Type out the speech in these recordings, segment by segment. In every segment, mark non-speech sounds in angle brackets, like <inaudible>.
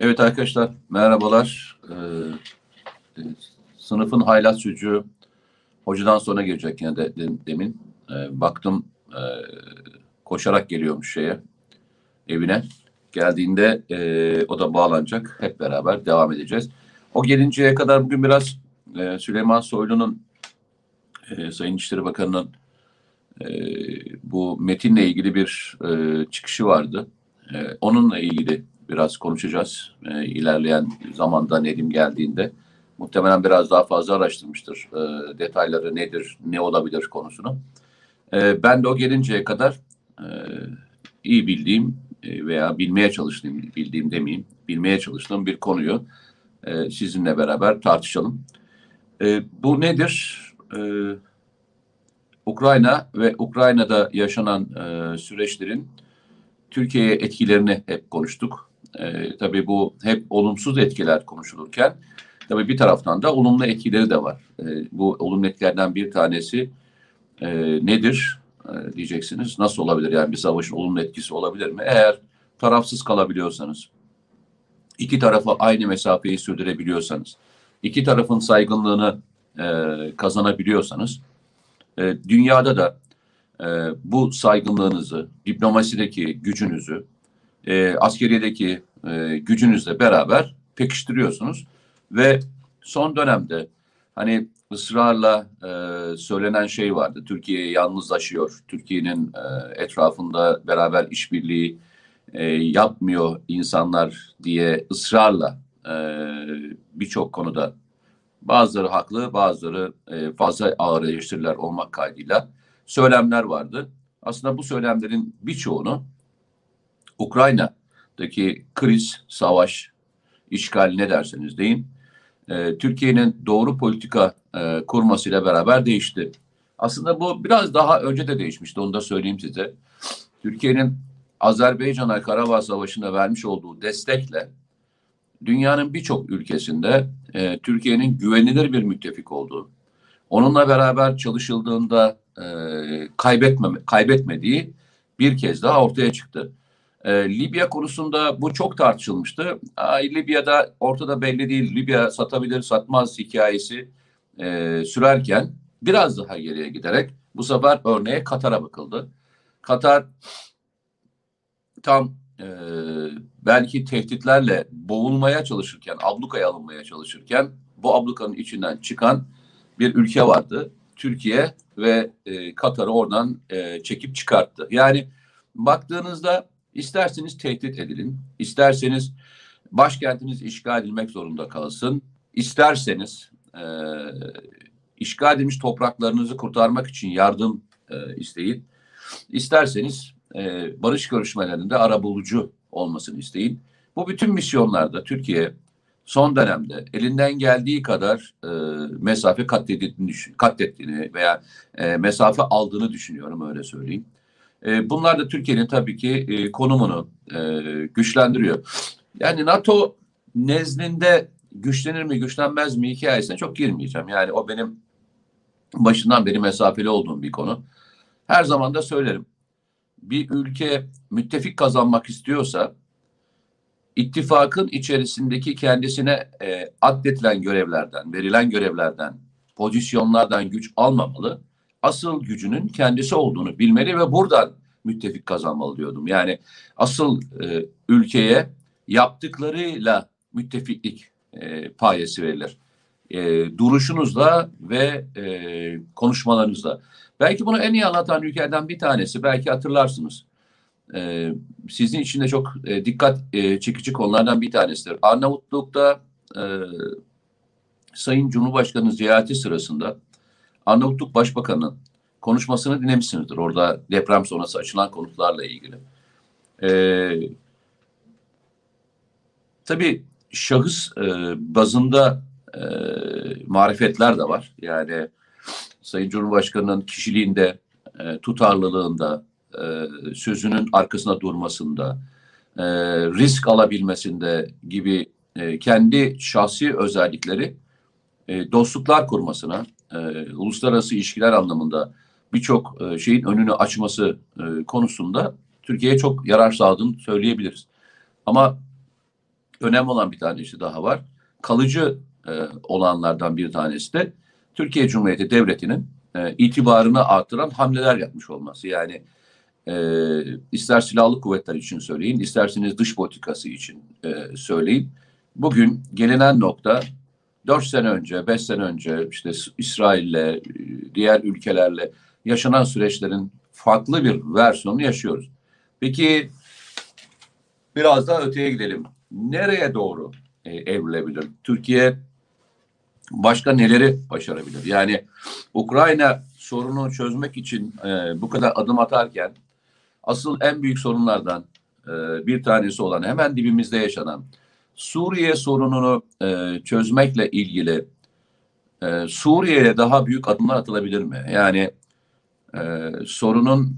Evet arkadaşlar merhabalar. Ee, e, sınıfın haylaz çocuğu hocadan sonra gelecek yani de, de, demin. Ee, baktım e, koşarak geliyormuş şeye evine. Geldiğinde e, o da bağlanacak. Hep beraber devam edeceğiz. O gelinceye kadar bugün biraz e, Süleyman Soylu'nun e, Sayın İçişleri Bakanı'nın e, bu metinle ilgili bir e, çıkışı vardı. E, onunla ilgili biraz konuşacağız. E, ilerleyen zamanda Nedim geldiğinde. Muhtemelen biraz daha fazla araştırmıştır. E, detayları nedir, ne olabilir konusunu. E, ben de o gelinceye kadar e, iyi bildiğim e, veya bilmeye çalıştığım, bildiğim demeyeyim, bilmeye çalıştığım bir konuyu e, sizinle beraber tartışalım. E, bu nedir? E, Ukrayna ve Ukrayna'da yaşanan e, süreçlerin Türkiye'ye etkilerini hep konuştuk. E, tabii bu hep olumsuz etkiler konuşulurken tabii bir taraftan da olumlu etkileri de var. E, bu olumlu etkilerden bir tanesi e, nedir e, diyeceksiniz. Nasıl olabilir yani bir savaşın olumlu etkisi olabilir mi? Eğer tarafsız kalabiliyorsanız, iki tarafa aynı mesafeyi sürdürebiliyorsanız, iki tarafın saygınlığını e, kazanabiliyorsanız, e, dünyada da e, bu saygınlığınızı, diplomasideki gücünüzü, e, askeriyedeki e, gücünüzle beraber pekiştiriyorsunuz ve son dönemde hani ısrarla e, söylenen şey vardı. Türkiye yalnızlaşıyor. Türkiye'nin e, etrafında beraber işbirliği e, yapmıyor insanlar diye ısrarla e, birçok konuda bazıları haklı, bazıları e, fazla ağır eleştiriler olmak kaydıyla söylemler vardı. Aslında bu söylemlerin birçoğunu Ukrayna'daki kriz, savaş, işgal ne derseniz deyin, e, Türkiye'nin doğru politika e, kurmasıyla beraber değişti. Aslında bu biraz daha önce de değişmişti, onu da söyleyeyim size. Türkiye'nin Azerbaycan'a Karabağ Savaşı'nda vermiş olduğu destekle dünyanın birçok ülkesinde e, Türkiye'nin güvenilir bir müttefik olduğu, onunla beraber çalışıldığında e, kaybetme, kaybetmediği bir kez daha ortaya çıktı. E, Libya konusunda bu çok tartışılmıştı. Ay, Libya'da ortada belli değil. Libya satabilir satmaz hikayesi e, sürerken biraz daha geriye giderek bu sefer örneğe Katar'a bakıldı. Katar tam e, belki tehditlerle boğulmaya çalışırken, ablukaya alınmaya çalışırken bu ablukanın içinden çıkan bir ülke vardı. Türkiye ve e, Katar'ı oradan e, çekip çıkarttı. Yani baktığınızda isterseniz tehdit edilin, isterseniz başkentiniz işgal edilmek zorunda kalsın, isterseniz e, işgal edilmiş topraklarınızı kurtarmak için yardım e, isteyin, isterseniz e, barış görüşmelerinde arabulucu olmasını isteyin. Bu bütün misyonlarda Türkiye son dönemde elinden geldiği kadar e, mesafe katlettiğini, katlettiğini veya e, mesafe aldığını düşünüyorum öyle söyleyeyim. E, bunlar da Türkiye'nin tabii ki e, konumunu e, güçlendiriyor. Yani NATO nezdinde güçlenir mi güçlenmez mi hikayesine çok girmeyeceğim. Yani o benim başından beri mesafeli olduğum bir konu. Her zaman da söylerim. Bir ülke müttefik kazanmak istiyorsa ittifakın içerisindeki kendisine e, addedilen görevlerden, verilen görevlerden, pozisyonlardan güç almamalı. Asıl gücünün kendisi olduğunu bilmeli ve buradan müttefik kazanmalı diyordum. Yani asıl e, ülkeye yaptıklarıyla müttefiklik e, payesi verilir. E, duruşunuzla ve e, konuşmalarınızla. Belki bunu en iyi anlatan ülkelerden bir tanesi, belki hatırlarsınız e, sizin için de çok e, dikkat e, çekici konulardan bir tanesidir. Arnavutluk'ta e, Sayın Cumhurbaşkanı ziyareti sırasında Arnavutluk Başbakanı'nın konuşmasını dinlemişsinizdir. Orada deprem sonrası açılan konutlarla ilgili. E, tabii şahıs e, bazında e, marifetler de var. Yani Sayın Cumhurbaşkanı'nın kişiliğinde, e, tutarlılığında, e, sözünün arkasında durmasında, e, risk alabilmesinde gibi e, kendi şahsi özellikleri e, dostluklar kurmasına, e, uluslararası ilişkiler anlamında birçok e, şeyin önünü açması e, konusunda Türkiye'ye çok yarar sağladığını söyleyebiliriz. Ama önemli olan bir tanesi daha var. Kalıcı e, olanlardan bir tanesi de Türkiye Cumhuriyeti Devleti'nin e, itibarını artıran hamleler yapmış olması. Yani e, ister silahlı kuvvetler için söyleyin, isterseniz dış politikası için e, söyleyin. Bugün gelinen nokta 4 sene önce, 5 sene önce işte İsrail'le, e, diğer ülkelerle yaşanan süreçlerin farklı bir versiyonu yaşıyoruz. Peki biraz daha öteye gidelim. Nereye doğru e, evrilebilir? Türkiye başka neleri başarabilir? Yani Ukrayna sorunu çözmek için e, bu kadar adım atarken asıl en büyük sorunlardan e, bir tanesi olan hemen dibimizde yaşanan Suriye sorununu e, çözmekle ilgili e, Suriye'ye daha büyük adımlar atılabilir mi? Yani e, sorunun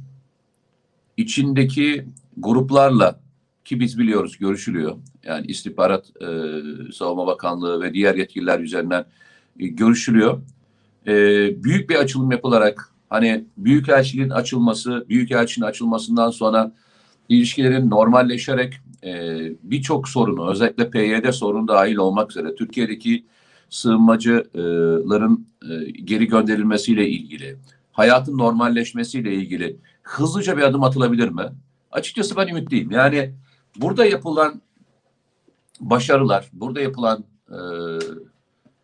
içindeki gruplarla ki biz biliyoruz görüşülüyor. Yani istihbarat e, savunma bakanlığı ve diğer yetkililer üzerinden e, görüşülüyor. E, büyük bir açılım yapılarak hani büyükelçiliğin açılması, büyükelçinin açılmasından sonra ilişkilerin normalleşerek e, birçok sorunu özellikle PYD sorunu dahil olmak üzere Türkiye'deki sığınmacıların e, geri gönderilmesiyle ilgili, hayatın normalleşmesiyle ilgili hızlıca bir adım atılabilir mi? Açıkçası ben ümitliyim. Yani burada yapılan başarılar, burada yapılan e,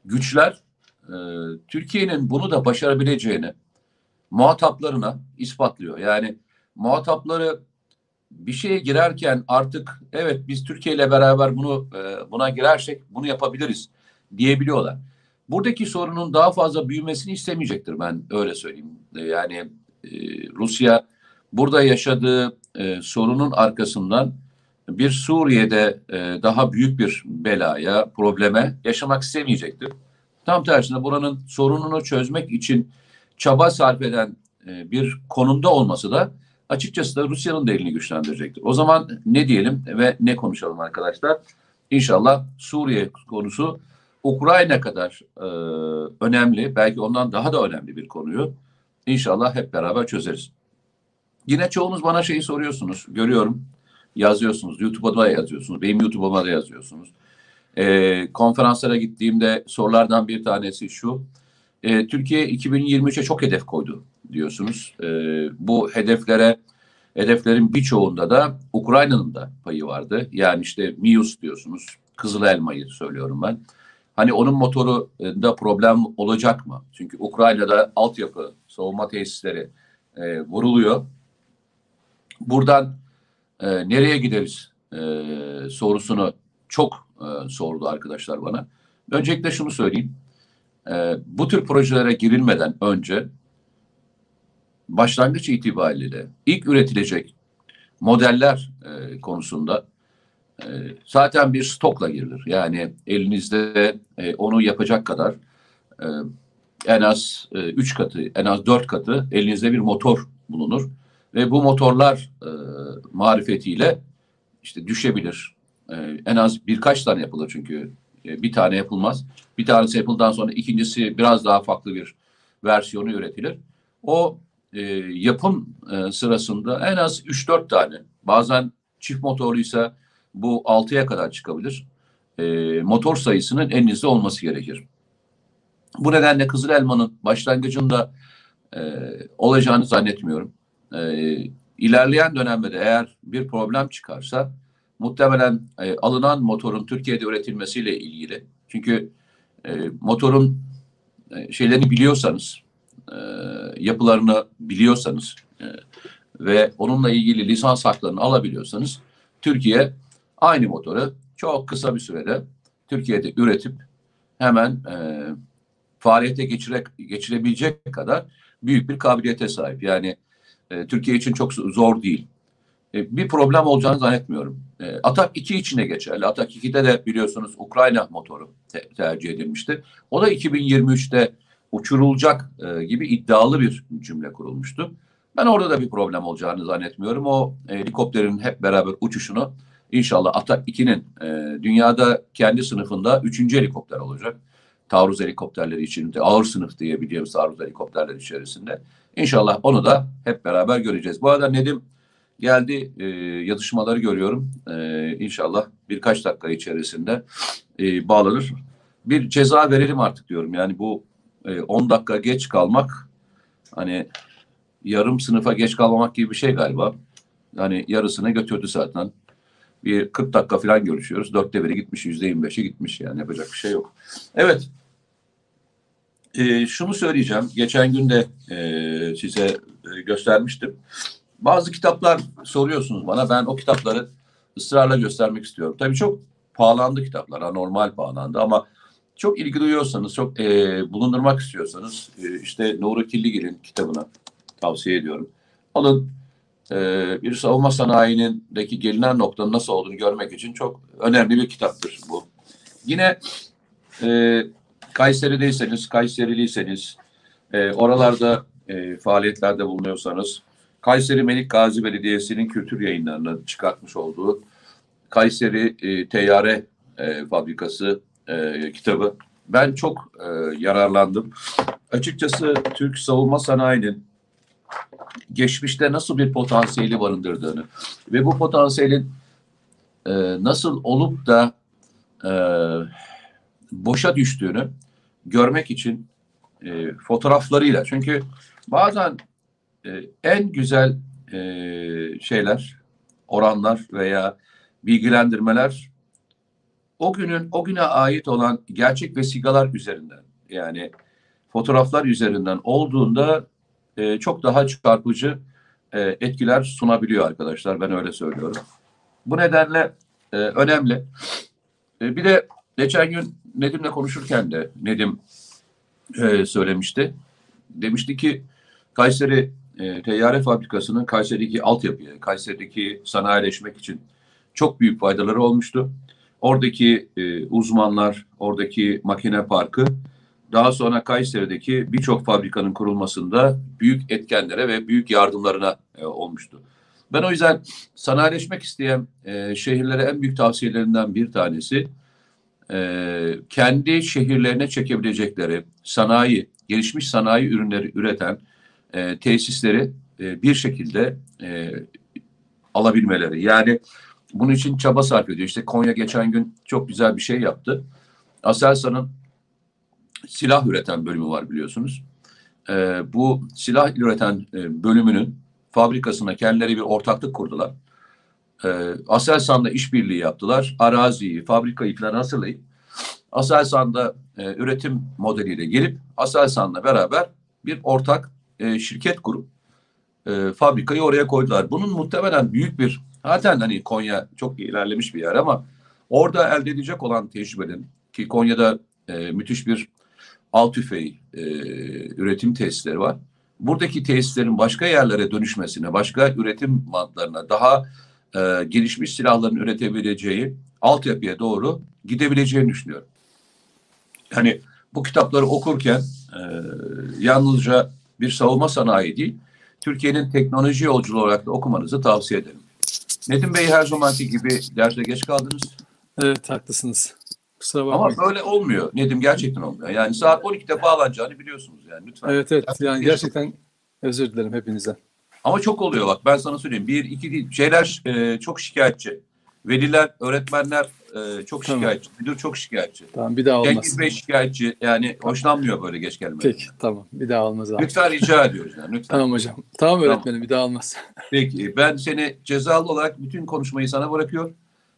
güçler e, Türkiye'nin bunu da başarabileceğini muhataplarına ispatlıyor. Yani muhatapları bir şeye girerken artık evet biz Türkiye ile beraber bunu e, buna girersek bunu yapabiliriz diyebiliyorlar. Buradaki sorunun daha fazla büyümesini istemeyecektir ben öyle söyleyeyim. Yani e, Rusya burada yaşadığı e, sorunun arkasından bir Suriye'de e, daha büyük bir belaya, probleme yaşamak istemeyecektir. Tam tersine buranın sorununu çözmek için çaba sarf eden e, bir konumda olması da açıkçası da Rusya'nın da elini güçlendirecektir. O zaman ne diyelim ve ne konuşalım arkadaşlar? İnşallah Suriye konusu Ukrayna kadar e, önemli, belki ondan daha da önemli bir konuyu inşallah hep beraber çözeriz. Yine çoğunuz bana şeyi soruyorsunuz, görüyorum, yazıyorsunuz, YouTube'a da yazıyorsunuz, benim YouTube'uma da yazıyorsunuz. E, konferanslara gittiğimde sorulardan bir tanesi şu, e, Türkiye 2023'e çok hedef koydu diyorsunuz. E, bu hedeflere hedeflerin birçoğunda da Ukrayna'nın da payı vardı. Yani işte Mius diyorsunuz. Kızıl elmayı söylüyorum ben. Hani onun motoru da problem olacak mı? Çünkü Ukrayna'da altyapı, savunma tesisleri e, vuruluyor. Buradan e, nereye gideriz e, sorusunu çok e, sordu arkadaşlar bana. Öncelikle şunu söyleyeyim. E, bu tür projelere girilmeden önce başlangıç itibariyle ilk üretilecek modeller e, konusunda e, zaten bir stokla girilir. Yani elinizde e, onu yapacak kadar e, en az e, üç katı, en az dört katı elinizde bir motor bulunur ve bu motorlar e, marifetiyle işte düşebilir. E, en az birkaç tane yapılır çünkü e, bir tane yapılmaz. Bir tanesi yapıldıktan sonra ikincisi biraz daha farklı bir versiyonu üretilir. O e, yapım e, sırasında en az 3-4 tane bazen çift motorluysa bu 6'ya kadar çıkabilir. E, motor sayısının elinizde olması gerekir. Bu nedenle Kızıl Elma'nın başlangıcında e, olacağını zannetmiyorum. E, ilerleyen dönemde de eğer bir problem çıkarsa muhtemelen e, alınan motorun Türkiye'de üretilmesiyle ilgili. Çünkü e, motorun e, şeylerini biliyorsanız, e, yapılarını biliyorsanız e, ve onunla ilgili lisans haklarını alabiliyorsanız Türkiye aynı motoru çok kısa bir sürede Türkiye'de üretip hemen e, faaliyete geçire, geçirebilecek kadar büyük bir kabiliyete sahip. Yani e, Türkiye için çok zor değil. E, bir problem olacağını zannetmiyorum. E, Atak 2 için de geçerli. Atak 2'de de biliyorsunuz Ukrayna motoru te- tercih edilmişti. O da 2023'te uçurulacak e, gibi iddialı bir cümle kurulmuştu. Ben orada da bir problem olacağını zannetmiyorum. O helikopterin hep beraber uçuşunu inşallah Atak 2'nin e, dünyada kendi sınıfında üçüncü helikopter olacak. Taarruz helikopterleri içinde ağır sınıf diye biliyoruz taarruz helikopterleri içerisinde. İnşallah onu da hep beraber göreceğiz. Bu arada Nedim geldi e, yazışmaları görüyorum. E, inşallah birkaç dakika içerisinde e, bağlanır. Bir ceza verelim artık diyorum. Yani bu e, 10 dakika geç kalmak hani yarım sınıfa geç kalmamak gibi bir şey galiba. Yani yarısını götürdü zaten. Bir 40 dakika falan görüşüyoruz. Dörtte biri gitmiş, yüzde 25'i gitmiş yani yapacak bir şey yok. Evet. E, şunu söyleyeceğim. Geçen gün de e, size e, göstermiştim. Bazı kitaplar soruyorsunuz bana. Ben o kitapları ısrarla göstermek istiyorum. Tabii çok pahalandı kitaplar. Anormal pahalandı ama çok ilgi duyuyorsanız, çok e, bulundurmak istiyorsanız e, işte Nuri Killigil'in kitabını tavsiye ediyorum. Alın e, bir savunma sanayinindeki gelinen noktanın nasıl olduğunu görmek için çok önemli bir kitaptır bu. Yine e, Kayseri'deyseniz, Kayseriliyseniz, e, oralarda e, faaliyetlerde bulunuyorsanız, Kayseri Melik Gazi Belediyesi'nin kültür yayınlarını çıkartmış olduğu Kayseri e, Teyyare e, Fabrikası e, kitabı. Ben çok e, yararlandım. Açıkçası Türk savunma sanayinin geçmişte nasıl bir potansiyeli barındırdığını ve bu potansiyelin e, nasıl olup da e, boşa düştüğünü görmek için e, fotoğraflarıyla çünkü bazen e, en güzel e, şeyler oranlar veya bilgilendirmeler o günün o güne ait olan gerçek vesikalar üzerinden yani fotoğraflar üzerinden olduğunda e, çok daha çarpıcı e, etkiler sunabiliyor arkadaşlar. Ben öyle söylüyorum. Bu nedenle e, önemli. E, bir de geçen gün Nedim'le konuşurken de Nedim e, söylemişti. Demişti ki Kayseri e, teyyare fabrikasının Kayseri'deki altyapıya, Kayseri'deki sanayileşmek için çok büyük faydaları olmuştu. Oradaki e, uzmanlar, oradaki makine parkı daha sonra Kayseri'deki birçok fabrikanın kurulmasında büyük etkenlere ve büyük yardımlarına e, olmuştu. Ben o yüzden sanayileşmek isteyen e, şehirlere en büyük tavsiyelerinden bir tanesi e, kendi şehirlerine çekebilecekleri sanayi, gelişmiş sanayi ürünleri üreten e, tesisleri e, bir şekilde e, alabilmeleri. Yani bunun için çaba sarf ediyor. İşte Konya geçen gün çok güzel bir şey yaptı. Aselsan'ın silah üreten bölümü var biliyorsunuz. E, bu silah üreten e, bölümünün fabrikasına kendileri bir ortaklık kurdular. E, Aselsan'la işbirliği yaptılar. Araziyi, fabrikayı falan hazırlayıp Aselsan'da e, üretim modeliyle gelip Aselsan'la beraber bir ortak e, şirket kurup e, fabrikayı oraya koydular. Bunun muhtemelen büyük bir zaten hani Konya çok ilerlemiş bir yer ama orada elde edecek olan tecrübenin ki Konya'da e, müthiş bir alt tüfeği e, üretim tesisleri var. Buradaki tesislerin başka yerlere dönüşmesine, başka üretim bantlarına daha e, gelişmiş silahların üretebileceği altyapıya doğru gidebileceğini düşünüyorum. Yani bu kitapları okurken e, yalnızca bir savunma sanayi değil, Türkiye'nin teknoloji yolculuğu olarak da okumanızı tavsiye ederim. Nedim Bey her zamanki gibi derse geç kaldınız. Evet haklısınız. Kusura bakmayın. Ama böyle olmuyor. Nedim gerçekten olmuyor. Yani saat 12'de bağlanacağını biliyorsunuz yani lütfen. Evet evet yani gerçekten özür dilerim hepinizden. Ama çok oluyor bak ben sana söyleyeyim. Bir, iki değil. Şeyler e, çok şikayetçi. Veliler, öğretmenler e, çok Tamam. şikayetçi. Müdür çok şikayetçi. Tamam bir daha olmaz. Cengiz Bey şikayetçi. Yani hoşlanmıyor böyle geç gelmeye. Peki tamam bir daha olmaz abi. Lütfen rica ediyoruz yani lütfen. Tamam hocam. Tamam öğretmenim bir daha olmaz. Peki ben seni cezalı olarak bütün konuşmayı sana bırakıyorum.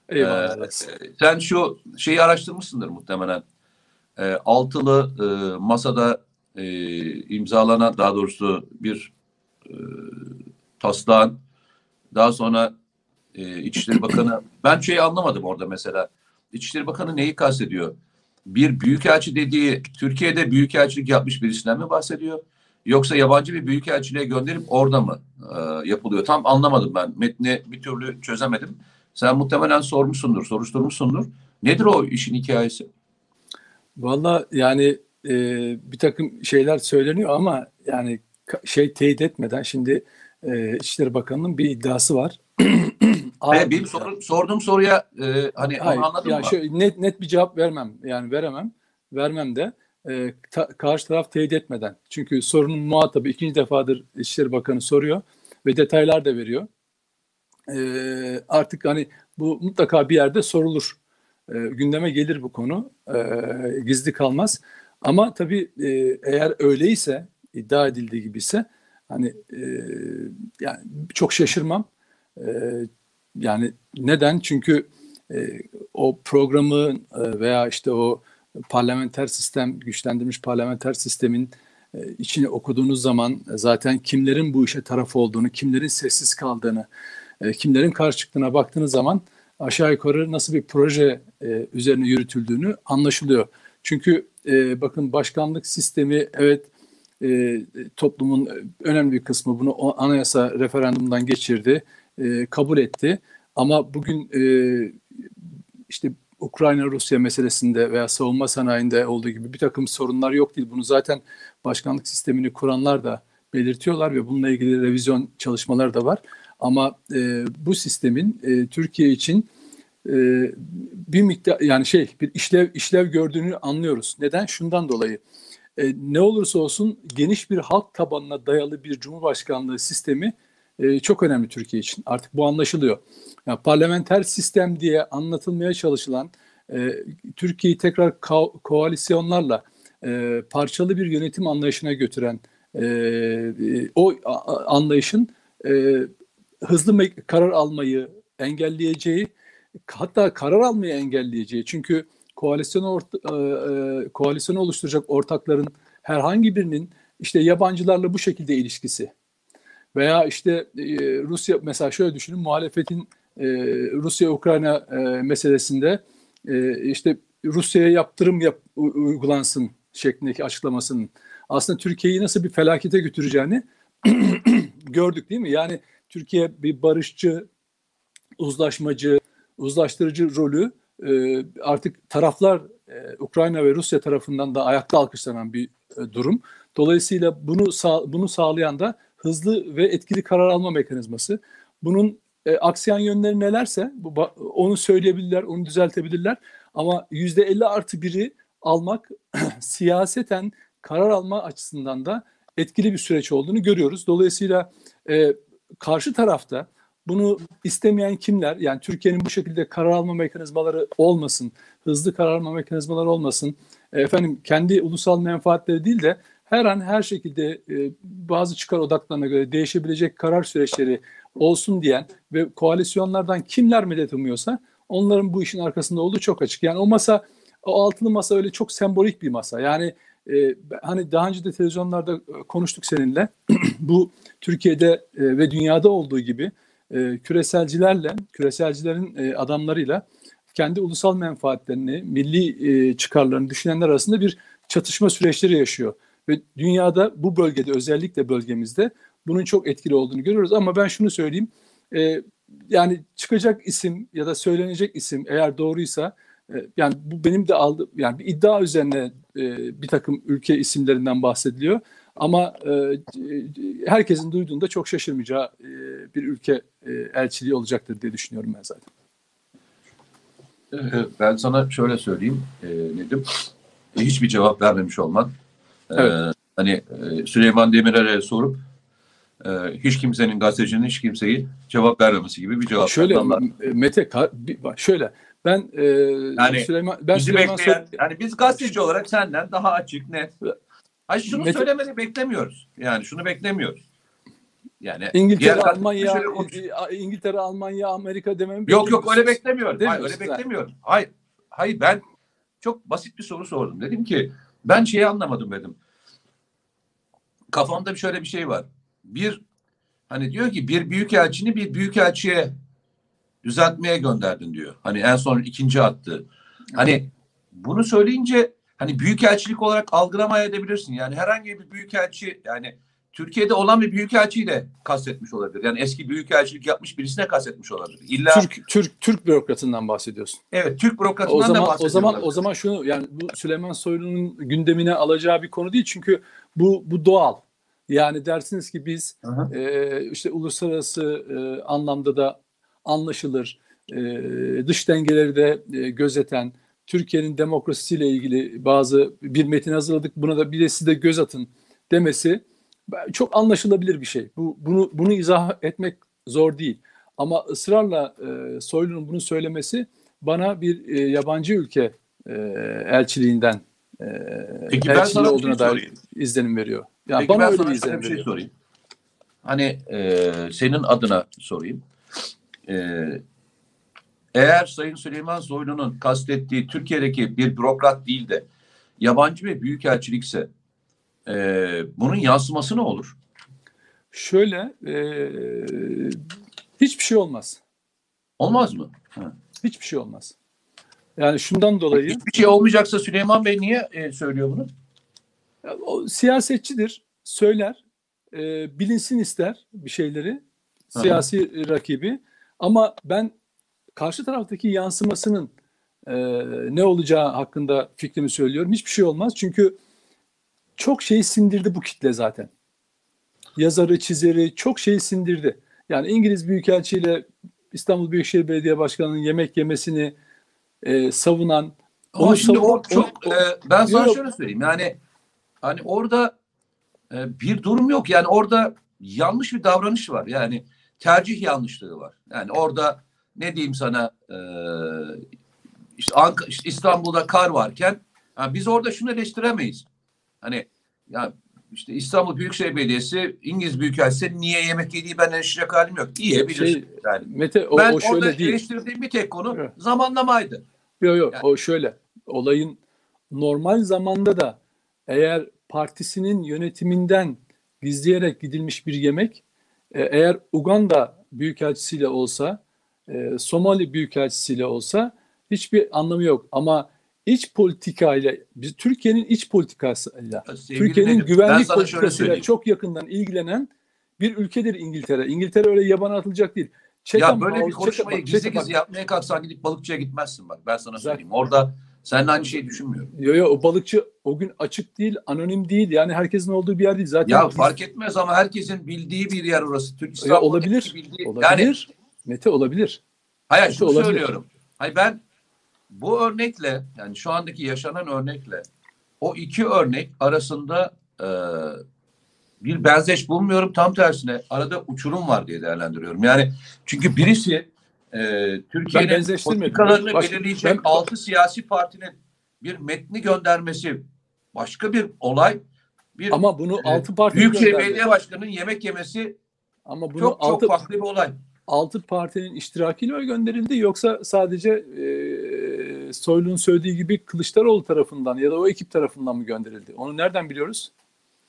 Eyvallah. Ee. Sen şu şeyi araştırmışsındır muhtemelen. Ee, altılı e, masada e, imzalanan daha doğrusu bir e, taslağın daha sonra e, İçişleri Bakanı ben şeyi anlamadım orada mesela. İçişleri Bakanı neyi kastediyor? Bir büyükelçi dediği Türkiye'de büyükelçilik yapmış birisinden mi bahsediyor? Yoksa yabancı bir büyükelçiliğe gönderip orada mı e, yapılıyor? Tam anlamadım ben. Metni bir türlü çözemedim. Sen muhtemelen sormuşsundur, soruşturmuşsundur. Nedir o işin hikayesi? Valla yani e, bir takım şeyler söyleniyor ama yani şey teyit etmeden şimdi e, İçişleri Bakanı'nın bir iddiası var. Bir benim sorum, sorduğum soruya e, hani Hayır, anladın ya mı? şöyle net net bir cevap vermem. Yani veremem. Vermem de e, ta- karşı taraf teyit etmeden. Çünkü sorunun muhatabı ikinci defadır İçişleri Bakanı soruyor ve detaylar da veriyor. e, artık hani bu mutlaka bir yerde sorulur. E, gündeme gelir bu konu. E, gizli kalmaz. Ama tabii e, eğer öyleyse iddia edildiği gibi ise hani e, yani çok şaşırmam. E, yani neden? Çünkü e, o programı e, veya işte o parlamenter sistem, güçlendirilmiş parlamenter sistemin e, içini okuduğunuz zaman zaten kimlerin bu işe taraf olduğunu, kimlerin sessiz kaldığını, e, kimlerin karşı çıktığına baktığınız zaman aşağı yukarı nasıl bir proje e, üzerine yürütüldüğünü anlaşılıyor. Çünkü e, bakın başkanlık sistemi evet e, toplumun önemli bir kısmı bunu anayasa referandumdan geçirdi, e, kabul etti. Ama bugün e, işte Ukrayna-Rusya meselesinde veya savunma sanayinde olduğu gibi bir takım sorunlar yok değil. Bunu zaten başkanlık sistemini kuranlar da belirtiyorlar ve bununla ilgili revizyon çalışmaları da var. Ama e, bu sistemin e, Türkiye için e, bir miktar yani şey bir işlev işlev gördüğünü anlıyoruz. Neden? Şundan dolayı. E, ne olursa olsun geniş bir halk tabanına dayalı bir cumhurbaşkanlığı sistemi e, çok önemli Türkiye için. Artık bu anlaşılıyor. Yani parlamenter sistem diye anlatılmaya çalışılan e, Türkiye'yi tekrar ko- koalisyonlarla e, parçalı bir yönetim anlayışına götüren e, e, o anlayışın e, hızlı karar almayı engelleyeceği hatta karar almayı engelleyeceği çünkü koalisyonu orta, e, e, koalisyonu oluşturacak ortakların herhangi birinin işte yabancılarla bu şekilde ilişkisi veya işte e, Rusya mesela şöyle düşünün muhalefetin e, Rusya-Ukrayna e, meselesinde işte Rusya'ya yaptırım yap, uygulansın şeklindeki açıklamasının aslında Türkiye'yi nasıl bir felakete götüreceğini <clears throat> gördük değil mi? Yani Türkiye bir barışçı, uzlaşmacı, uzlaştırıcı rolü artık taraflar Ukrayna ve Rusya tarafından da ayakta alkışlanan bir durum. Dolayısıyla bunu sağ, bunu sağlayan da hızlı ve etkili karar alma mekanizması. Bunun e, aksiyon yönleri nelerse bu, onu söyleyebilirler, onu düzeltebilirler. Ama yüzde 50 artı biri almak <clears throat> siyaseten karar alma açısından da etkili bir süreç olduğunu görüyoruz. Dolayısıyla e, karşı tarafta bunu istemeyen kimler? Yani Türkiye'nin bu şekilde karar alma mekanizmaları olmasın, hızlı karar alma mekanizmaları olmasın. E, efendim kendi ulusal menfaatleri değil de her an her şekilde e, bazı çıkar odaklarına göre değişebilecek karar süreçleri olsun diyen ve koalisyonlardan kimler medet umuyorsa onların bu işin arkasında olduğu çok açık. Yani o masa, o altılı masa öyle çok sembolik bir masa. Yani e, hani daha önce de televizyonlarda e, konuştuk seninle. <clears throat> bu Türkiye'de e, ve dünyada olduğu gibi e, küreselcilerle, küreselcilerin e, adamlarıyla kendi ulusal menfaatlerini, milli e, çıkarlarını düşünenler arasında bir çatışma süreçleri yaşıyor. Ve dünyada bu bölgede özellikle bölgemizde bunun çok etkili olduğunu görüyoruz. Ama ben şunu söyleyeyim. E, yani çıkacak isim ya da söylenecek isim eğer doğruysa e, yani bu benim de aldı yani bir iddia üzerine e, bir takım ülke isimlerinden bahsediliyor. Ama e, herkesin duyduğunda çok şaşırmayacağı e, bir ülke e, elçiliği olacaktır diye düşünüyorum ben zaten. E, ben sana şöyle söyleyeyim e, Nedim. E, hiçbir cevap vermemiş olman. E, evet. Hani e, Süleyman Demirel'e sorup e, hiç kimsenin gazetecinin hiç kimseyi cevap vermemesi gibi bir cevap. Şöyle Mete şöyle ben e, yani Süleyman ben bizi Süleyman bekleyen, yani biz gazeteci olarak senden daha açık net. Hayır şunu Mete, söylemeni beklemiyoruz. Yani şunu beklemiyoruz. Yani İngiltere, Almanya, İngiltere, Almanya, Amerika demem. Yok yok öyle beklemiyorum. Hayır öyle beklemiyorum. Hayır. Hayır ben çok basit bir soru sordum. Dedim ki ben şeyi anlamadım dedim. Kafamda şöyle bir şey var. Bir hani diyor ki bir büyük elçini bir büyük elçiye düzeltmeye gönderdin diyor. Hani en son ikinci attı. Hani bunu söyleyince hani büyükelçilik olarak algılamaya edebilirsin. Yani herhangi bir büyükelçi yani Türkiye'de olan bir büyükelçiyi de kastetmiş olabilir. Yani eski büyükelçilik yapmış birisine kastetmiş olabilir. İlla Türk Türk Türk bürokratından bahsediyorsun. Evet, Türk bürokratından o zaman, da bahsediyor. O zaman olabilir. o zaman şunu yani bu Süleyman Soylu'nun gündemine alacağı bir konu değil çünkü bu bu doğal. Yani dersiniz ki biz e, işte uluslararası e, anlamda da anlaşılır, e, dış dengeleri de e, gözeten, Türkiye'nin demokrasisiyle ilgili bazı bir metin hazırladık. Buna da bir de siz de göz atın demesi çok anlaşılabilir bir şey. Bu bunu bunu izah etmek zor değil. Ama ısrarla e, Soylu'nun bunu söylemesi bana bir e, yabancı ülke e, elçiliğinden e, Peki ben elçiliği sana bir olduğuna şey dair sorayım. izlenim veriyor. Yani Peki bana ben öyle sana bir izlenim bir şey veriyor. sorayım. Hani e, senin adına sorayım. E, eğer Sayın Süleyman Soylu'nun kastettiği Türkiye'deki bir bürokrat değil de yabancı bir büyükelçilikse e, bunun yansıması ne olur? Şöyle e, hiçbir şey olmaz. Olmaz mı? Hiçbir şey olmaz. Yani şundan dolayı Hiçbir şey olmayacaksa Süleyman Bey niye e, söylüyor bunu? Ya, O siyasetçidir, söyler, e, bilinsin ister bir şeyleri, siyasi rakibi. Ama ben karşı taraftaki yansımasının e, ne olacağı hakkında fikrimi söylüyorum. Hiçbir şey olmaz çünkü çok şeyi sindirdi bu kitle zaten. Yazarı, çizeri çok şeyi sindirdi. Yani İngiliz Büyükelçiyle İstanbul Büyükşehir Belediye Başkanı'nın yemek yemesini e, savunan Ama şimdi o savunan- çok o- e, ben sana Yok. şöyle söyleyeyim. Yani hani orada e, bir durum yok. Yani orada yanlış bir davranış var. Yani tercih yanlışlığı var. Yani orada ne diyeyim sana e, işte, Ank- işte İstanbul'da kar varken ha, biz orada şunu eleştiremeyiz. Hani ya işte İstanbul Büyükşehir Belediyesi İngiliz Büyükelçisi niye yemek yediği ben eleştirecek halim yok. Yiyebilir. Şey, yani. Mete o, ben o orada şöyle değil. eleştirdiğim bir tek konu Evet. zamanlamaydı. Yok yok Yani- o şöyle. Olayın normal zamanda da eğer partisinin yönetiminden gizleyerek gidilmiş bir yemek e, eğer Uganda büyükelçisiyle olsa e, Somali büyükelçisiyle olsa hiçbir anlamı yok. Ama iç politikayla biz Türkiye'nin iç politikasıyla Türkiye'nin güvenlik politikasıyla çok yakından ilgilenen bir ülkedir İngiltere. İngiltere öyle yabana atılacak değil. Ya Chatham böyle bir konuşmayı Chatham- gizli gizli yapmaya kalksan gidip balıkçıya gitmezsin bak. Ben sana Zaten- söyleyeyim. Orada seninle aynı şeyi düşünmüyorum. Yo yo o balıkçı o gün açık değil, anonim değil. Yani herkesin olduğu bir yer değil. Zaten Ya biz- fark etmez ama herkesin bildiği bir yer orası. Türk Ya İstanbul'daki olabilir. bildiği- Olabilir. Yani Mete olabilir. hayır Mete şunu olabilir. söylüyorum. Hayır ben bu örnekle yani şu andaki yaşanan örnekle o iki örnek arasında e, bir benzeş bulmuyorum. Tam tersine arada uçurum var diye değerlendiriyorum. Yani çünkü birisi e, Türkiye'nin politikalarını Baş- belirleyecek ben- altı siyasi partinin bir metni göndermesi başka bir olay. Bir Ama bunu e, altı parti Büyükşehir. Belediye Başkanı'nın yemek yemesi Ama bunu çok altı, çok farklı bir olay. altı partinin iştirakiyle mi gönderildi yoksa sadece e, Soylu'nun söylediği gibi Kılıçdaroğlu tarafından ya da o ekip tarafından mı gönderildi? Onu nereden biliyoruz?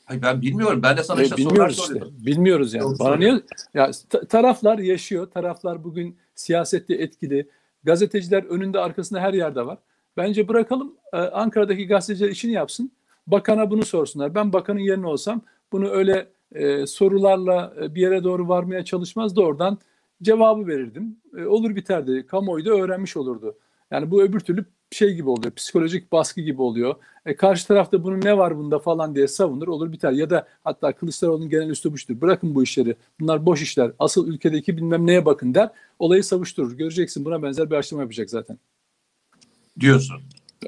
Hayır ben bilmiyorum. Ben de sana E, işte sorular bilmiyoruz işte. soruyorum. Bilmiyoruz yani. Doğru Bana niye ya ta- taraflar yaşıyor. Taraflar bugün siyasette etkili. Gazeteciler önünde arkasında her yerde var. Bence bırakalım e, Ankara'daki gazeteciler işini yapsın. Bakana bunu sorsunlar. Ben bakanın yerine olsam bunu öyle e, sorularla e, bir yere doğru varmaya çalışmaz da oradan cevabı verirdim. E, olur biterdi. Kamuoyu da öğrenmiş olurdu. Yani bu öbür türlü şey gibi oluyor. Psikolojik baskı gibi oluyor. E, karşı tarafta bunun ne var bunda falan diye savunur olur biter. Ya da hatta Kılıçdaroğlu'nun genel üslubu şudur. Bırakın bu işleri. Bunlar boş işler. Asıl ülkedeki bilmem neye bakın der. Olayı savuşturur. Göreceksin buna benzer bir açıklama yapacak zaten. Diyorsun.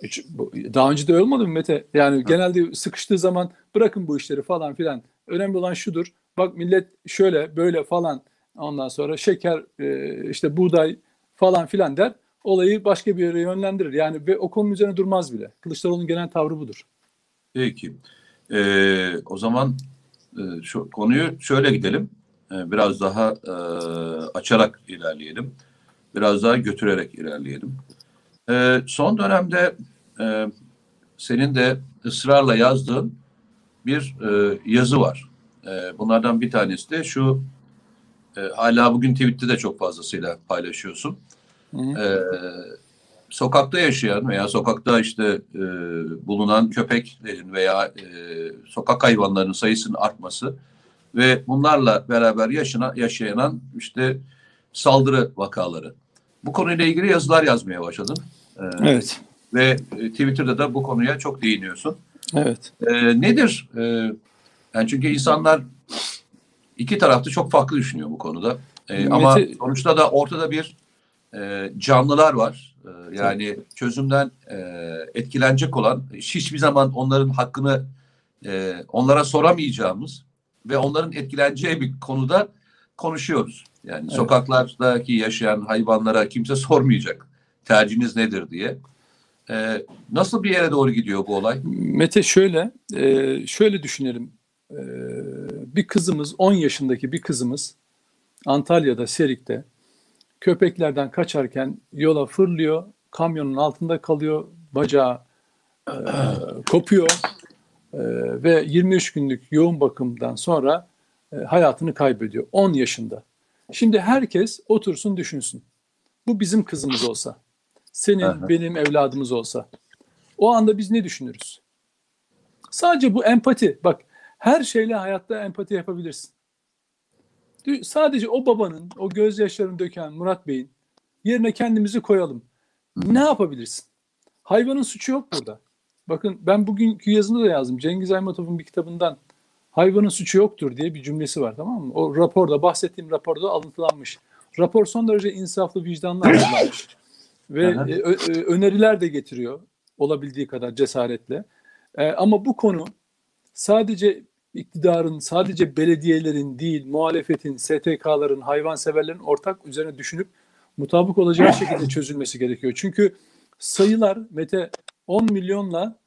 Hiç- bu- Daha önce de öyle olmadı mı Mete? Yani genelde sıkıştığı zaman bırakın bu işleri falan filan. Önemli olan şudur. Bak millet şöyle böyle falan ondan sonra şeker e, işte buğday falan filan der. Olayı başka bir yere yönlendirir. Yani ve o konunun üzerine durmaz bile. Kılıçdaroğlu'nun genel tavrı budur. Peki. Ee, o zaman e, şu konuyu şöyle gidelim. Ee, biraz daha e, açarak ilerleyelim. Biraz daha götürerek ilerleyelim. Ee, son dönemde e, senin de ısrarla yazdığın bir e, yazı var. E, bunlardan bir tanesi de şu e, hala bugün tweette de çok fazlasıyla paylaşıyorsun. Hı hı. Ee, sokakta yaşayan veya sokakta işte e, bulunan köpeklerin veya e, sokak hayvanlarının sayısının artması ve bunlarla beraber yaşına, yaşayan işte saldırı vakaları. Bu konuyla ilgili yazılar yazmaya başladın. Ee, Evet. Ve e, Twitter'da da bu konuya çok değiniyorsun. Evet. Ee, nedir? Ee, yani çünkü insanlar iki tarafta çok farklı düşünüyor bu konuda. Ee, ama sonuçta da ortada bir e, canlılar var. Ee, yani çözümden e, etkilenecek olan, hiçbir zaman onların hakkını e, onlara soramayacağımız ve onların etkileneceği bir konuda konuşuyoruz. Yani Evet. sokaklardaki yaşayan hayvanlara kimse sormayacak tercihiniz nedir diye. Ee, nasıl bir yere doğru gidiyor bu olay? Mete şöyle, e, şöyle düşünelim. E, bir kızımız, 10 yaşındaki bir kızımız Antalya'da, Serik'te köpeklerden kaçarken yola fırlıyor, kamyonun altında kalıyor, bacağı e, <clears throat> kopuyor e, ve 23 günlük yoğun bakımdan sonra e, hayatını kaybediyor. 10 yaşında. Şimdi herkes otursun düşünsün. Bu bizim kızımız olsa, senin, Aha. benim evladımız olsa. O anda biz ne düşünürüz? Sadece bu empati. Bak her şeyle hayatta empati yapabilirsin. Sadece o babanın, o gözyaşlarını döken Murat Bey'in yerine kendimizi koyalım. Ne yapabilirsin? Hayvanın suçu yok burada. Bakın ben bugünkü yazımda da yazdım. Cengiz Aymatov'un bir kitabından hayvanın suçu yoktur diye bir cümlesi var tamam mı? O raporda bahsettiğim raporda alıntılanmış. Rapor son derece insaflı vicdanlı hazırlanmış. <laughs> Ve e, ö- ö- öneriler de getiriyor olabildiği kadar cesaretle. E, ama bu konu sadece iktidarın, sadece belediyelerin değil, muhalefetin, STK'ların, hayvanseverlerin ortak üzerine düşünüp mutabık olacağı şekilde çözülmesi gerekiyor. Çünkü sayılar Mete 10 milyonla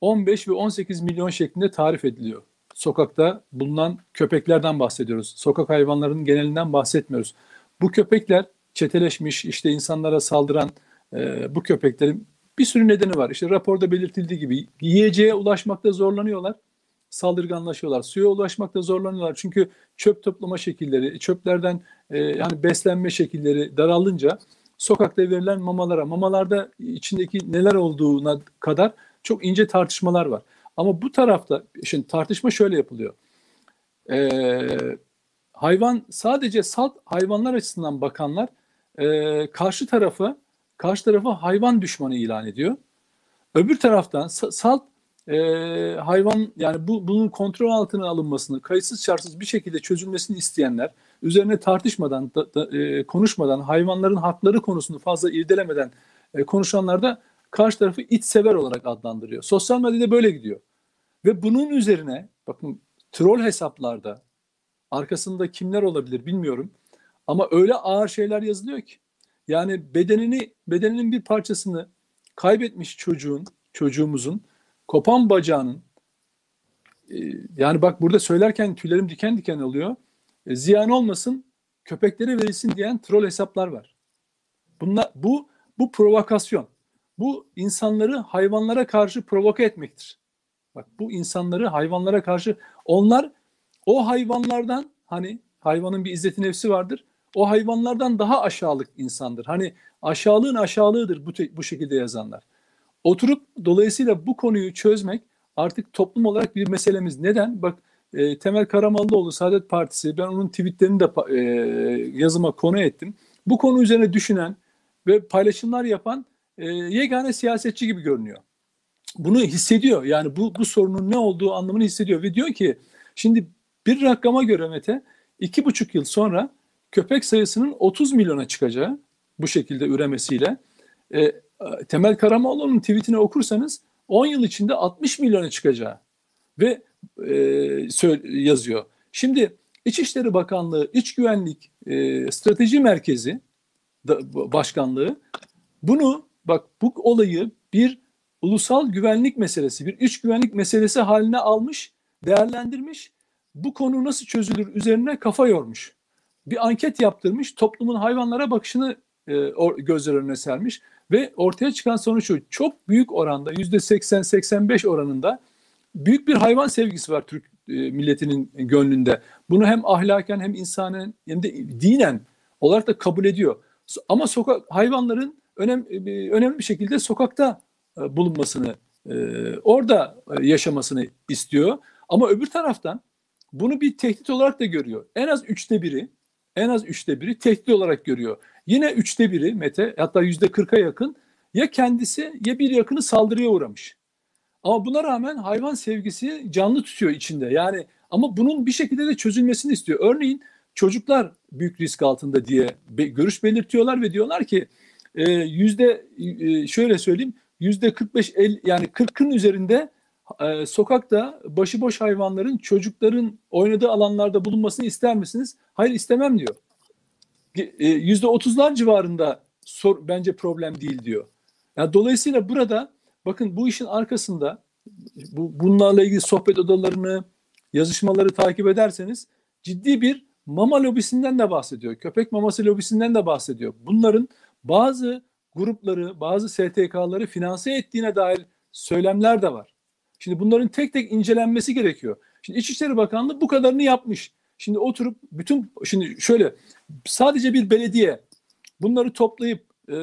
15 ve 18 milyon şeklinde tarif ediliyor. Sokakta bulunan köpeklerden bahsediyoruz. Sokak hayvanlarının genelinden bahsetmiyoruz. Bu köpekler çeteleşmiş, işte insanlara saldıran e, bu köpeklerin bir sürü nedeni var. İşte raporda belirtildiği gibi yiyeceğe ulaşmakta zorlanıyorlar saldırganlaşıyorlar. Suya ulaşmakta zorlanıyorlar. Çünkü çöp toplama şekilleri, çöplerden e, yani beslenme şekilleri daralınca sokakta verilen mamalara, mamalarda içindeki neler olduğuna kadar çok ince tartışmalar var. Ama bu tarafta şimdi tartışma şöyle yapılıyor. Ee, hayvan sadece salt hayvanlar açısından bakanlar e, karşı tarafı karşı tarafı hayvan düşmanı ilan ediyor. Öbür taraftan sa- salt e, hayvan yani bu bunun kontrol altına alınmasını, kayıtsız şartsız bir şekilde çözülmesini isteyenler, üzerine tartışmadan, da, da, e, konuşmadan, hayvanların hakları konusunu fazla irdelemeden e, konuşanlar da karşı tarafı iç sever olarak adlandırıyor. Sosyal medyada böyle gidiyor. Ve bunun üzerine bakın troll hesaplarda arkasında kimler olabilir bilmiyorum. Ama öyle ağır şeyler yazılıyor ki. Yani bedenini bedeninin bir parçasını kaybetmiş çocuğun, çocuğumuzun kopan bacağının e, yani bak burada söylerken tüylerim diken diken oluyor. E, ziyan olmasın, köpeklere verilsin diyen troll hesaplar var. Bunlar bu bu provokasyon. Bu insanları hayvanlara karşı provoke etmektir. Bak bu insanları hayvanlara karşı onlar o hayvanlardan hani hayvanın bir izzeti nefsi vardır. O hayvanlardan daha aşağılık insandır. Hani aşağılığın aşağılığıdır bu bu şekilde yazanlar. Oturup dolayısıyla bu konuyu çözmek artık toplum olarak bir meselemiz. Neden? Bak e, Temel Karamollaoğlu Saadet Partisi ben onun tweetlerini de e, yazıma konu ettim. Bu konu üzerine düşünen ve paylaşımlar yapan e, yegane siyasetçi gibi görünüyor. Bunu hissediyor. Yani bu bu sorunun ne olduğu anlamını hissediyor ve diyor ki şimdi bir rakama göre Mete iki buçuk yıl sonra köpek sayısının 30 milyona çıkacağı bu şekilde üremesiyle e, Temel Karamollaoğlu'nun tweetini okursanız 10 yıl içinde 60 milyona çıkacağı ve e, yazıyor. Şimdi İçişleri Bakanlığı İç Güvenlik e, Strateji Merkezi da, Başkanlığı bunu bak bu olayı bir ulusal güvenlik meselesi, bir iç güvenlik meselesi haline almış, değerlendirmiş. Bu konu nasıl çözülür üzerine kafa yormuş. Bir anket yaptırmış, toplumun hayvanlara bakışını e, gözler önüne sermiş ve ortaya çıkan sonuç şu. Çok büyük oranda %80-85 oranında büyük bir hayvan sevgisi var Türk e, milletinin gönlünde. Bunu hem ahlaken hem insanen hem de dinen olarak da kabul ediyor. Ama sokak hayvanların önem, e, önemli bir şekilde sokakta e, bulunmasını, orada yaşamasını istiyor. Ama öbür taraftan bunu bir tehdit olarak da görüyor. En az üçte biri, en az üçte biri tehdit olarak görüyor. Yine üçte biri Mete, hatta yüzde kırka yakın ya kendisi ya bir yakını saldırıya uğramış. Ama buna rağmen hayvan sevgisi canlı tutuyor içinde. Yani ama bunun bir şekilde de çözülmesini istiyor. Örneğin çocuklar büyük risk altında diye be- görüş belirtiyorlar ve diyorlar ki e, yüzde e, şöyle söyleyeyim yüzde 45 el, yani 40'ın üzerinde e, sokakta başıboş hayvanların çocukların oynadığı alanlarda bulunmasını ister misiniz? Hayır istemem diyor. e, yüzde otuzlar civarında sor, bence problem değil diyor. Yani dolayısıyla burada bakın bu işin arkasında bu, bunlarla ilgili sohbet odalarını, yazışmaları takip ederseniz ciddi bir mama lobisinden de bahsediyor. Köpek maması lobisinden de bahsediyor. Bunların bazı grupları, bazı STK'ları finanse ettiğine dair söylemler de var. Şimdi bunların tek tek incelenmesi gerekiyor. Şimdi İçişleri Bakanlığı bu kadarını yapmış. Şimdi oturup bütün şimdi şöyle sadece bir belediye bunları toplayıp e,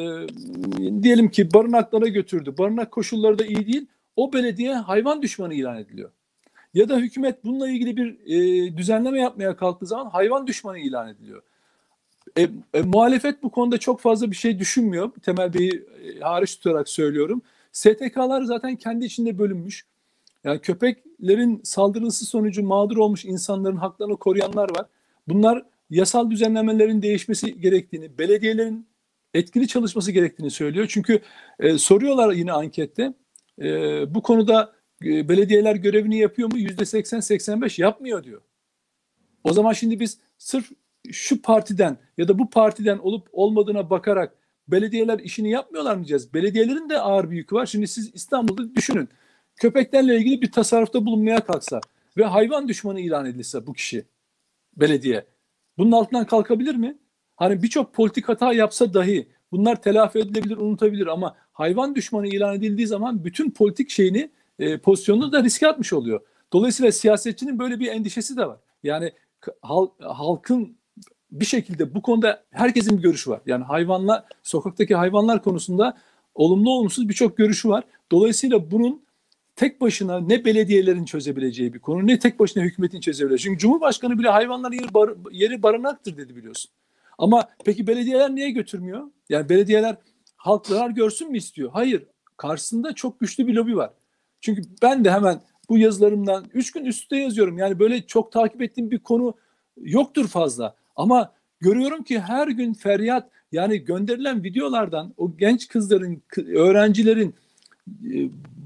diyelim ki barınaklara götürdü. Barınak koşulları da iyi değil. O belediye hayvan düşmanı ilan ediliyor. Ya da hükümet bununla ilgili bir e, düzenleme yapmaya kalktığı zaman hayvan düşmanı ilan ediliyor. E, e, muhalefet bu konuda çok fazla bir şey düşünmüyor. Temel Bey'i e, hariç tutarak söylüyorum. STK'lar zaten kendi içinde bölünmüş. Yani köpeklerin saldırısı sonucu mağdur olmuş insanların haklarını koruyanlar var. Bunlar yasal düzenlemelerin değişmesi gerektiğini, belediyelerin etkili çalışması gerektiğini söylüyor. Çünkü e, soruyorlar yine ankette. E, bu konuda e, belediyeler görevini yapıyor mu? Yüzde 80-85 yapmıyor diyor. O zaman şimdi biz sırf şu partiden ya da bu partiden olup olmadığına bakarak belediyeler işini yapmıyorlar mı diyeceğiz? Belediyelerin de ağır bir yükü var. Şimdi siz İstanbul'da düşünün. Köpeklerle ilgili bir tasarrufta bulunmaya kalksa ve hayvan düşmanı ilan edilse bu kişi belediye bunun altından kalkabilir mi? Hani birçok politik hata yapsa dahi bunlar telafi edilebilir, unutabilir ama hayvan düşmanı ilan edildiği zaman bütün politik şeyini, e, pozisyonunu da riske atmış oluyor. Dolayısıyla siyasetçinin böyle bir endişesi de var. Yani halk, halkın bir şekilde bu konuda herkesin bir görüşü var. Yani hayvanlar, sokaktaki hayvanlar konusunda olumlu olumsuz birçok görüşü var. Dolayısıyla bunun tek başına ne belediyelerin çözebileceği bir konu ne tek başına hükümetin çözebileceği. Çünkü Cumhurbaşkanı bile hayvanların yeri, bar, yeri barınaktır dedi biliyorsun. Ama peki belediyeler niye götürmüyor? Yani belediyeler halk zarar görsün mü istiyor? Hayır. Karşısında çok güçlü bir lobi var. Çünkü ben de hemen bu yazılarımdan üç gün üstte yazıyorum. Yani böyle çok takip ettiğim bir konu yoktur fazla. Ama görüyorum ki her gün feryat yani gönderilen videolardan o genç kızların, öğrencilerin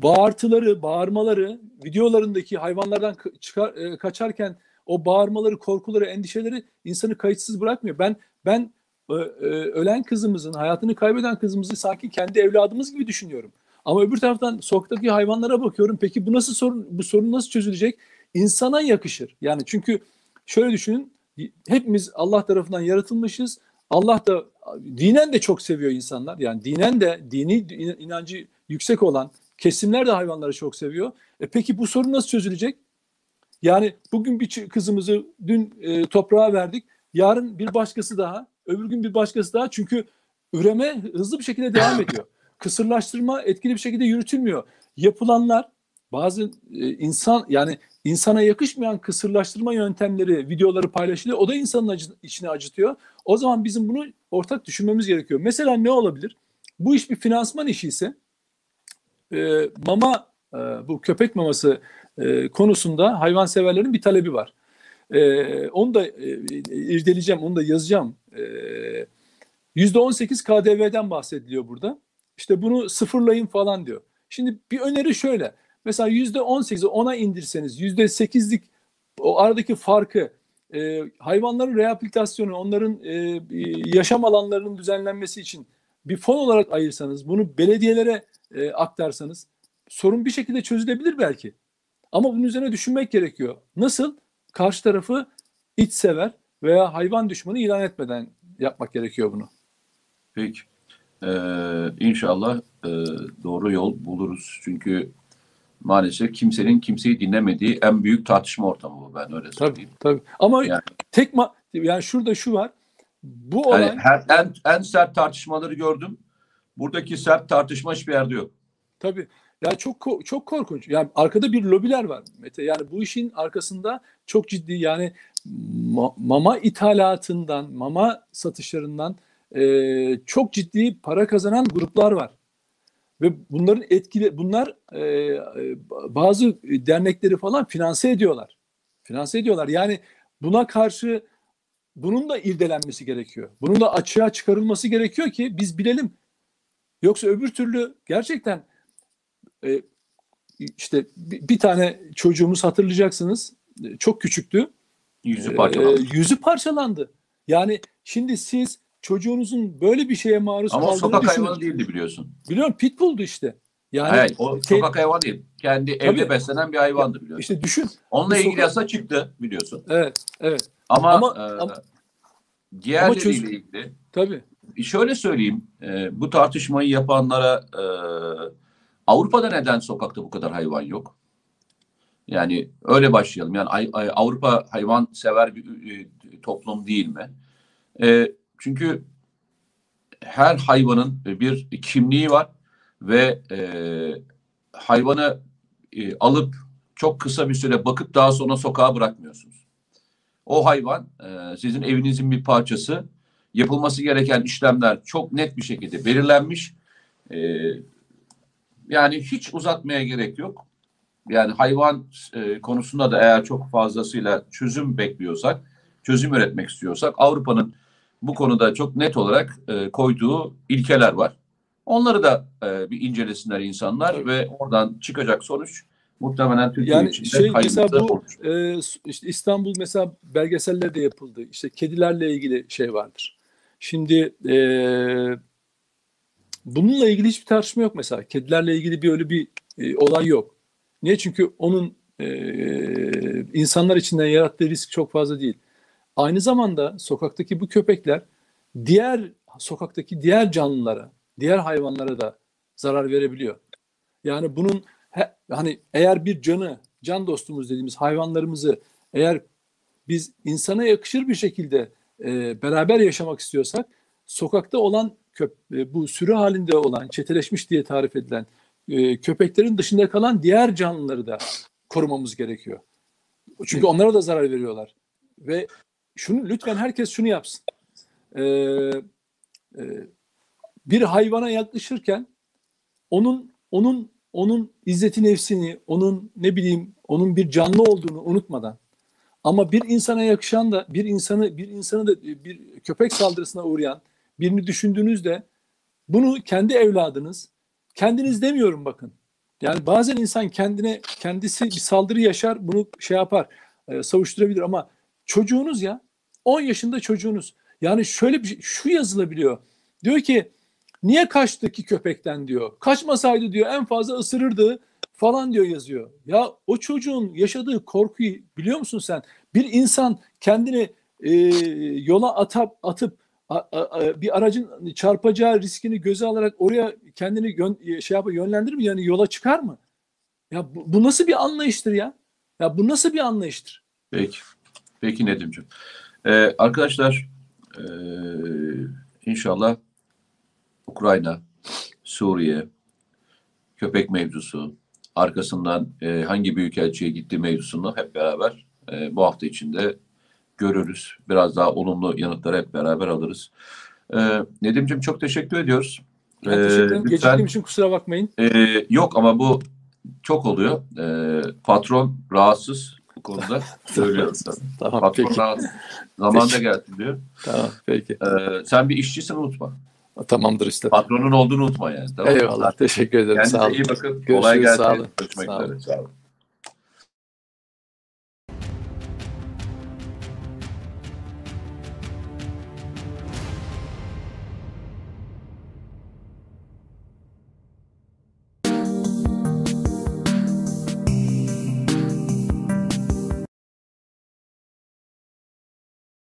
bağırtıları, bağırmaları, videolarındaki hayvanlardan çıkar, e, kaçarken o bağırmaları, korkuları, endişeleri insanı kayıtsız bırakmıyor. Ben ben e, ölen kızımızın, hayatını kaybeden kızımızı sanki kendi evladımız gibi düşünüyorum. Ama öbür taraftan sokaktaki hayvanlara bakıyorum. Peki bu nasıl sorun bu sorun nasıl çözülecek? İnsana yakışır. Yani çünkü şöyle düşünün. Hepimiz Allah tarafından yaratılmışız. Allah da dinen de çok seviyor insanlar. Yani dinen de dini inancı yüksek olan kesimler de hayvanları çok seviyor. E peki bu sorun nasıl çözülecek? Yani bugün bir kızımızı dün e, toprağa verdik. Yarın bir başkası daha, öbür gün bir başkası daha. Çünkü üreme hızlı bir şekilde devam <coughs> ediyor. Kısırlaştırma etkili bir şekilde yürütülmüyor. Yapılanlar bazı e, insan yani insana yakışmayan kısırlaştırma yöntemleri, videoları paylaşılıyor. O da insanın acı, içine acıtıyor. O zaman bizim bunu ortak düşünmemiz gerekiyor. Mesela ne olabilir? Bu iş bir finansman işi ise e, mama e, bu köpek maması e, konusunda hayvanseverlerin bir talebi var. E, onu da e, irdeleyeceğim, onu da yazacağım. On sekiz KDV'den bahsediliyor burada. İşte bunu sıfırlayın falan diyor. Şimdi bir öneri şöyle. Mesela yüzde on sekizi ona indirseniz yüzde sekizlik o aradaki farkı e, hayvanların rehabilitasyonu, onların e, yaşam alanlarının düzenlenmesi için bir fon olarak ayırsanız, bunu belediyelere e, aktarsanız sorun bir şekilde çözülebilir belki. Ama bunun üzerine düşünmek gerekiyor. Nasıl? Karşı tarafı iç sever veya hayvan düşmanı ilan etmeden yapmak gerekiyor bunu. Peki. Ee, inşallah e, doğru yol buluruz. Çünkü maalesef kimsenin kimseyi dinlemediği en büyük tartışma ortamı bu ben öyle söyleyeyim. Tabii tabii. Ama yani, tek ma yani şurada şu var. Bu olay yani her, en, en sert tartışmaları gördüm. Buradaki sert tartışma hiçbir yerde yok. Tabii. Ya çok çok korkunç. Yani arkada bir lobiler var Mete. Yani bu işin arkasında çok ciddi yani mama ithalatından, mama satışlarından e, çok ciddi para kazanan gruplar var. Ve bunların etkili bunlar e, e bazı dernekleri falan finanse ediyorlar. Finanse ediyorlar. Yani buna karşı bunun da irdelenmesi gerekiyor. Bunun da açığa çıkarılması gerekiyor ki biz bilelim. Yoksa öbür türlü gerçekten e, işte bir, bir tane çocuğumuz hatırlayacaksınız. E, çok küçüktü. Yüzü e, parçalandı. E, yüzü parçalandı. Yani şimdi siz çocuğunuzun böyle bir şeye maruz Ama kaldığını sokak düşünün. hayvanı değildi biliyorsun. Biliyorum pitbull'du işte. Yani Hayır, o te- sokak hayvanı değil. Kendi evde Tabii. beslenen bir hayvandı biliyorsun. işte düşün. Onunla ilgili sokak- yasa çıktı biliyorsun. Evet, evet. Ama, Ama- e, ama- diğerleriyle çöz- ilgili Tabii. Şöyle söyleyeyim. e, bu tartışmayı yapanlara e, Avrupa'da neden sokakta bu kadar hayvan yok? Yani öyle başlayalım. Yani Ay- Ay- Avrupa hayvan sever bir e, toplum değil mi? E, çünkü her hayvanın bir kimliği var ve e, hayvanı e, alıp çok kısa bir süre bakıp daha sonra sokağa bırakmıyorsunuz. O hayvan e, sizin evinizin bir parçası. Yapılması gereken işlemler çok net bir şekilde belirlenmiş. E, yani hiç uzatmaya gerek yok. Yani hayvan e, konusunda da eğer çok fazlasıyla çözüm bekliyorsak, çözüm üretmek istiyorsak Avrupa'nın bu konuda çok net olarak e, koyduğu ilkeler var. Onları da e, bir incelesinler insanlar ve oradan çıkacak sonuç muhtemelen Türkiye Yani için de şey mesela bu olur. e, işte İstanbul mesela belgeseller de yapıldı. İşte kedilerle ilgili şey vardır. Şimdi e, bununla ilgili hiçbir tartışma yok mesela. Kedilerle ilgili bir öyle bir e, olay yok. Niye? Çünkü onun e, insanlar içinden yarattığı risk çok fazla değil. Aynı zamanda sokaktaki bu köpekler diğer sokaktaki diğer canlılara, diğer hayvanlara da zarar verebiliyor. Yani bunun he- hani eğer bir canı, can dostumuz dediğimiz hayvanlarımızı eğer biz insana yakışır bir şekilde e, beraber yaşamak istiyorsak sokakta olan köp e, bu sürü halinde olan çeteleşmiş diye tarif edilen e, köpeklerin dışında kalan diğer canlıları da korumamız gerekiyor. Çünkü onlara da zarar veriyorlar. Ve şunu lütfen herkes şunu yapsın. Ee, e, bir hayvana yaklaşırken onun onun onun izzeti nefsini, onun ne bileyim, onun bir canlı olduğunu unutmadan ama bir insana yakışan da bir insanı bir insanı da bir köpek saldırısına uğrayan birini düşündüğünüzde bunu kendi evladınız, kendiniz demiyorum bakın. Yani bazen insan kendine kendisi bir saldırı yaşar, bunu şey yapar, e, savuşturabilir ama çocuğunuz ya 10 yaşında çocuğunuz. Yani şöyle bir şey, şu yazılabiliyor. Diyor ki niye kaçtı ki köpekten diyor. Kaçmasaydı diyor en fazla ısırırdı falan diyor yazıyor. Ya o çocuğun yaşadığı korkuyu biliyor musun sen? Bir insan kendini e, yola atıp atıp a- a- a- bir aracın çarpacağı riskini göze alarak oraya kendini yön, şey yapar yönlendirir mi? Yani yola çıkar mı? Ya bu, bu nasıl bir anlayıştır ya? Ya bu nasıl bir anlayıştır? Peki. Peki Nedim'ciğim. Ee, arkadaşlar ee, inşallah Ukrayna, Suriye, köpek mevzusu, arkasından e, hangi büyükelçiye gitti mevzusunu hep beraber e, bu hafta içinde görürüz. Biraz daha olumlu yanıtları hep beraber alırız. Ee, Nedim'ciğim çok teşekkür ediyoruz. Ben teşekkür ederim. Geciktiğim için kusura bakmayın. Ee, yok ama bu çok oluyor. Ee, patron rahatsız bu konuda. <laughs> Söylüyorum sana. Tamam Patron peki. rahatsız. Zamanında gelsin diyor. Tamam peki. Ee, sen bir işçisin unutma. Tamamdır işte. Patronun olduğunu unutma yani. Tamam? Eyvallah. Teşekkür ederim. Kendinize Sağ olun. iyi bakın. Görüşürüz, Kolay gelsin. sağ olun. Sağ olun. Sağ olun.